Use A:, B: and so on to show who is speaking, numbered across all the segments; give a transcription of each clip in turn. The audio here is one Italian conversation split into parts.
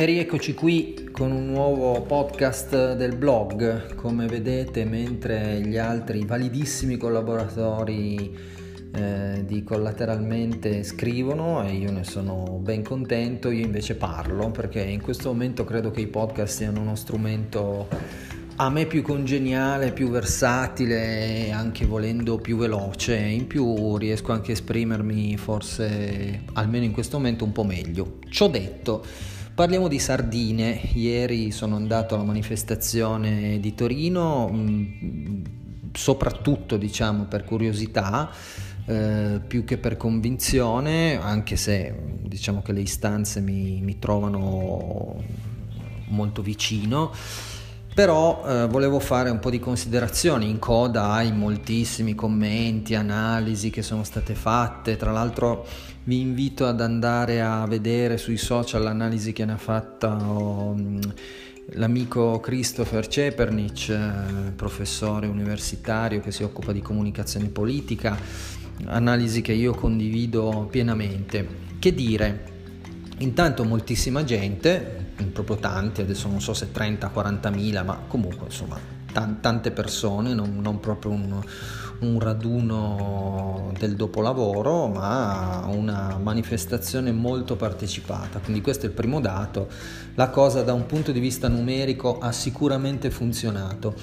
A: E rieccoci qui con un nuovo podcast del blog. Come vedete, mentre gli altri validissimi collaboratori eh, di collateralmente scrivono e io ne sono ben contento, io invece parlo perché in questo momento credo che i podcast siano uno strumento a me più congeniale, più versatile, anche volendo più veloce, in più riesco anche a esprimermi forse almeno in questo momento un po' meglio. Ciò detto, Parliamo di sardine. Ieri sono andato alla manifestazione di Torino, mm, soprattutto diciamo per curiosità, eh, più che per convinzione, anche se diciamo che le istanze mi, mi trovano molto vicino però eh, volevo fare un po' di considerazioni in coda ai moltissimi commenti, analisi che sono state fatte, tra l'altro vi invito ad andare a vedere sui social l'analisi che ne ha fatta oh, l'amico Christopher Cepernic, eh, professore universitario che si occupa di comunicazione politica, analisi che io condivido pienamente. Che dire? Intanto moltissima gente, proprio tanti, adesso non so se 30-40 mila, ma comunque insomma tante persone, non, non proprio un, un, raduno del dopolavoro, ma una manifestazione molto partecipata. Quindi questo è il primo dato. La cosa da un punto di vista numerico ha sicuramente funzionato.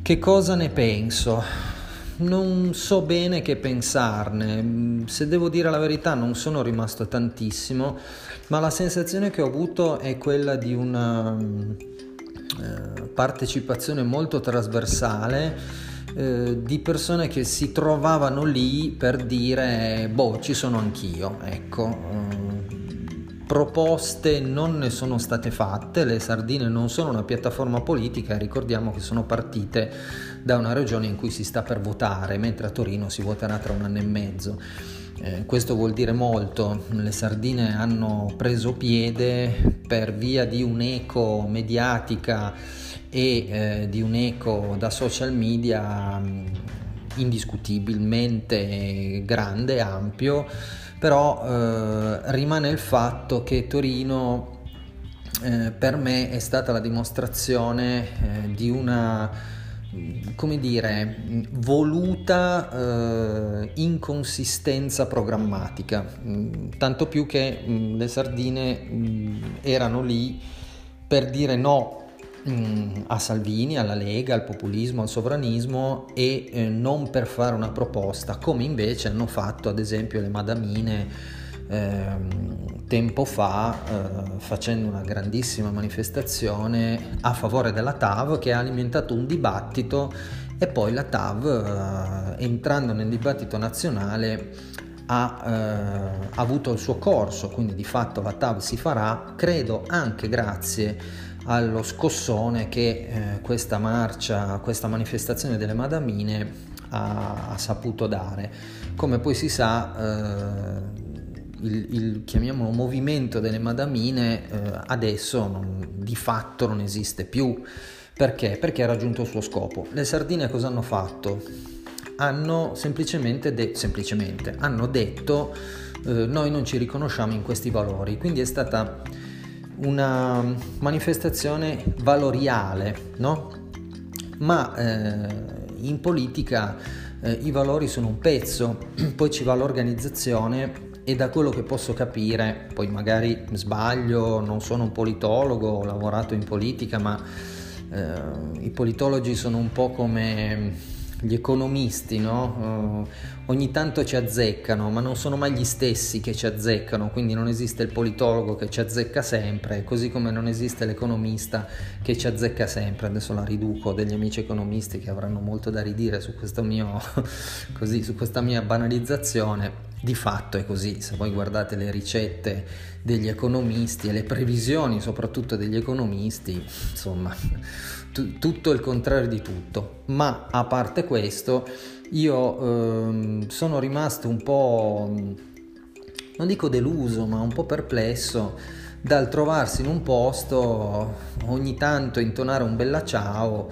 A: Che cosa ne penso? Non so bene che pensarne, se devo dire la verità non sono rimasto tantissimo, ma la sensazione che ho avuto è quella di una eh, partecipazione molto trasversale eh, di persone che si trovavano lì per dire boh ci sono anch'io, ecco. Proposte non ne sono state fatte, le sardine non sono una piattaforma politica, ricordiamo che sono partite da una regione in cui si sta per votare, mentre a Torino si voterà tra un anno e mezzo. Eh, questo vuol dire molto, le sardine hanno preso piede per via di un'eco mediatica e eh, di un'eco da social media mm, indiscutibilmente grande, ampio, però eh, rimane il fatto che Torino eh, per me è stata la dimostrazione eh, di una come dire, voluta eh, inconsistenza programmatica, mm, tanto più che mh, mm, le sardine mh, mm, erano lì per dire no a Salvini, alla Lega, al populismo, al sovranismo e eh, non per fare una proposta, come invece hanno fatto ad esempio le madamine eh, tempo fa eh, facendo una grandissima manifestazione a favore della TAV che ha alimentato un dibattito e poi la TAV eh, entrando nel dibattito nazionale ha eh, avuto il suo corso, quindi di fatto la TAV si farà, credo anche grazie allo scossone che eh, questa marcia, questa manifestazione delle madamine ha, ha saputo dare. Come poi si sa, eh, il, il chiamiamolo movimento delle madamine eh, adesso non, di fatto non esiste più. Perché? Perché ha raggiunto il suo scopo. Le sardine cosa hanno fatto? Hanno semplicemente, de- semplicemente hanno detto eh, noi non ci riconosciamo in questi valori, quindi è stata una manifestazione valoriale, no? Ma eh, in politica eh, i valori sono un pezzo, poi ci va l'organizzazione e da quello che posso capire, poi magari sbaglio, non sono un politologo, ho lavorato in politica, ma eh, i politologi sono un po' come gli economisti, no? uh, ogni tanto ci azzeccano, ma non sono mai gli stessi che ci azzeccano, quindi non esiste il politologo che ci azzecca sempre, così come non esiste l'economista che ci azzecca sempre. Adesso la riduco degli amici economisti che avranno molto da ridire su, mio, così, su questa mia banalizzazione. Di fatto è così, se voi guardate le ricette degli economisti e le previsioni soprattutto degli economisti, insomma t- tutto il contrario di tutto. Ma a parte questo, io ehm, sono rimasto un po', non dico deluso, ma un po' perplesso dal trovarsi in un posto, ogni tanto intonare un bella ciao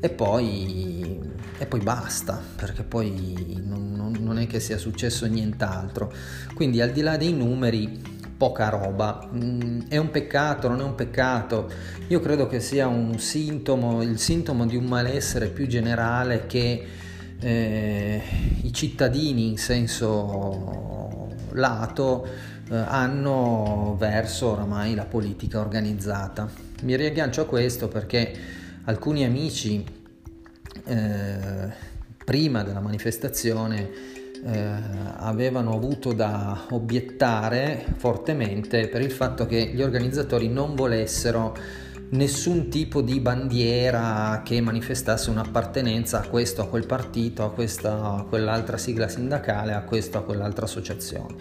A: e poi, e poi basta, perché poi non, non, che sia successo nient'altro. Quindi al di là dei numeri poca roba. Mm, è un peccato, non è un peccato? Io credo che sia un sintomo, il sintomo di un malessere più generale che eh, i cittadini in senso lato eh, hanno verso oramai la politica organizzata. Mi riaggancio a questo perché alcuni amici eh, prima della manifestazione eh, avevano avuto da obiettare fortemente per il fatto che gli organizzatori non volessero nessun tipo di bandiera che manifestasse un'appartenenza a questo, a quel partito, a questa, a quell'altra sigla sindacale, a questa, a quell'altra associazione.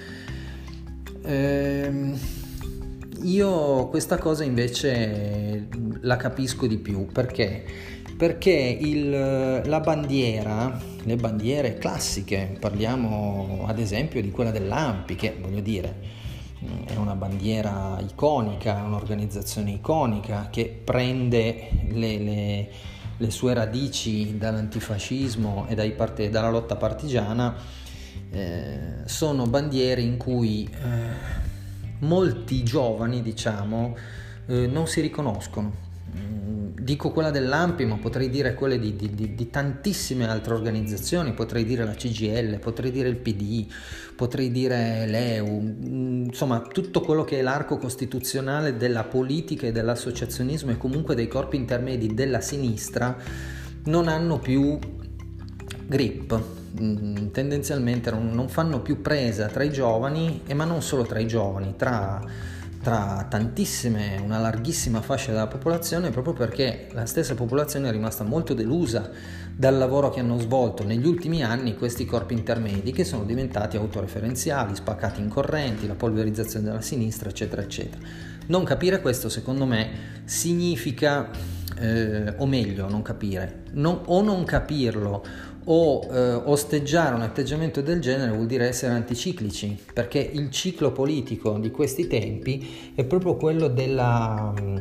A: Ehm, io questa cosa invece la capisco di più perché perché il, la bandiera, le bandiere classiche, parliamo ad esempio di quella dell'AMPI, che voglio dire è una bandiera iconica, un'organizzazione iconica che prende le, le, le sue radici dall'antifascismo e part- dalla lotta partigiana, eh, sono bandiere in cui eh, molti giovani, diciamo, eh, non si riconoscono dico quella dell'AMPI, ma potrei dire quelle di, di, di, tantissime altre organizzazioni, potrei dire la CGL, potrei dire il PD, potrei dire l'EU, mm, insomma tutto quello che è l'arco costituzionale della politica e dell'associazionismo e comunque dei corpi intermedi della sinistra non hanno più grip, mm, tendenzialmente non fanno più presa tra i giovani, ma non solo tra i giovani, tra tra tantissime, una larghissima fascia della popolazione proprio perché la stessa popolazione è rimasta molto delusa dal lavoro che hanno svolto negli ultimi anni questi corpi intermedi che sono diventati autoreferenziali, spaccati in correnti, la polverizzazione della sinistra, eccetera, eccetera. Non capire questo, secondo me, significa, eh, o meglio, non capire, non, o non capirlo o eh, osteggiare un atteggiamento del genere vuol dire essere anticiclici, perché il ciclo politico di questi tempi è proprio quello della mm,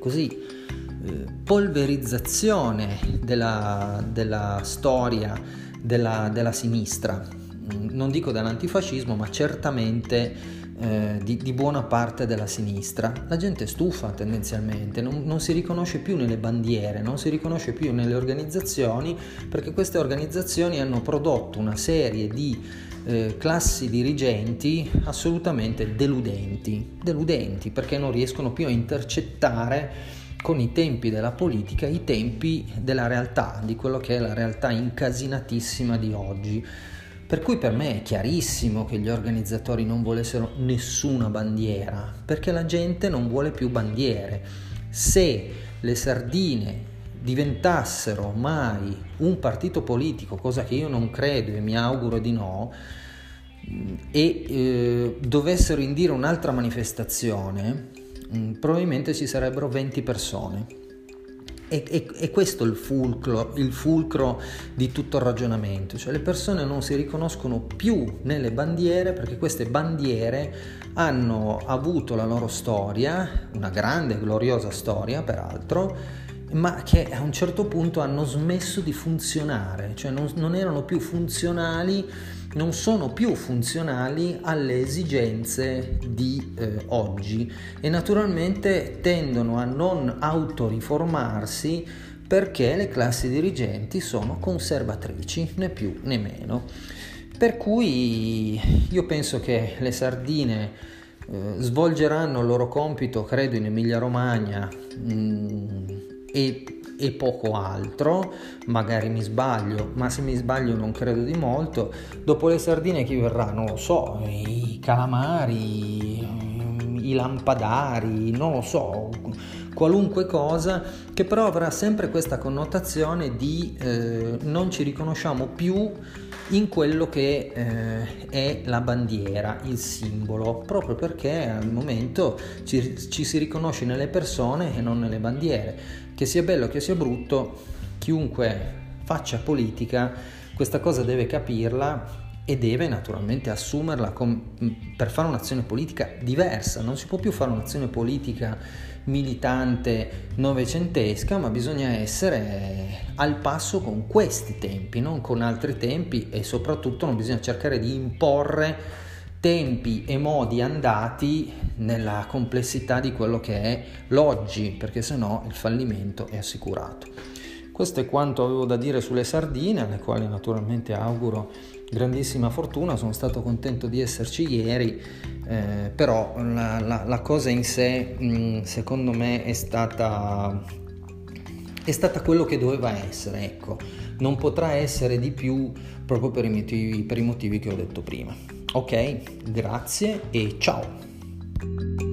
A: così, eh, polverizzazione della, della storia della, della sinistra, mm, non dico dall'antifascismo, ma certamente eh, di, di, buona parte della sinistra. La gente è stufa tendenzialmente, non, non, si riconosce più nelle bandiere, non si riconosce più nelle organizzazioni perché queste organizzazioni hanno prodotto una serie di eh, classi dirigenti assolutamente deludenti, deludenti perché non riescono più a intercettare con i tempi della politica i tempi della realtà, di quello che è la realtà incasinatissima di oggi. Per cui per me è chiarissimo che gli organizzatori non volessero nessuna bandiera, perché la gente non vuole più bandiere. Se le sardine diventassero mai un partito politico, cosa che io non credo e mi auguro di no, e eh, dovessero indire un'altra manifestazione, mm, probabilmente ci sarebbero 20 persone e, e, e, questo è il fulcro, il fulcro di tutto il ragionamento, cioè le persone non si riconoscono più nelle bandiere perché queste bandiere hanno avuto la loro storia, una grande, gloriosa storia peraltro, ma che a un certo punto hanno smesso di funzionare, cioè non, non erano più funzionali non sono più funzionali alle esigenze di eh, oggi e naturalmente tendono a non autoriformarsi perché le classi dirigenti sono conservatrici, né più né meno. Per cui io penso che le sardine eh, svolgeranno il loro compito, credo, in Emilia Romagna mh, mm, e e poco altro, magari mi sbaglio, ma se mi sbaglio non credo di molto. Dopo le sardine chi verrà? Non lo so, i calamari, i lampadari, non lo so, qualunque cosa che però avrà sempre questa connotazione di eh, non ci riconosciamo più in quello che eh, è la bandiera, il simbolo, proprio perché al momento ci, ci si riconosce nelle persone e non nelle bandiere. Che sia bello che sia brutto, chiunque faccia politica questa cosa deve capirla e deve naturalmente assumerla com- per fare un'azione politica diversa. Non si può più fare un'azione politica militante novecentesca, ma bisogna essere al passo con questi tempi, non con altri tempi e soprattutto non bisogna cercare di imporre tempi e modi andati nella complessità di quello che è l'oggi, perché se no il fallimento è assicurato. Questo è quanto avevo da dire sulle sardine, alle quali naturalmente auguro grandissima fortuna, sono stato contento di esserci ieri, eh, però la, la, la, cosa in sé mh, secondo me è stata, è stata quello che doveva essere, ecco, non potrà essere di più proprio per i motivi, per i motivi che ho detto prima. Ok, grazie e ciao!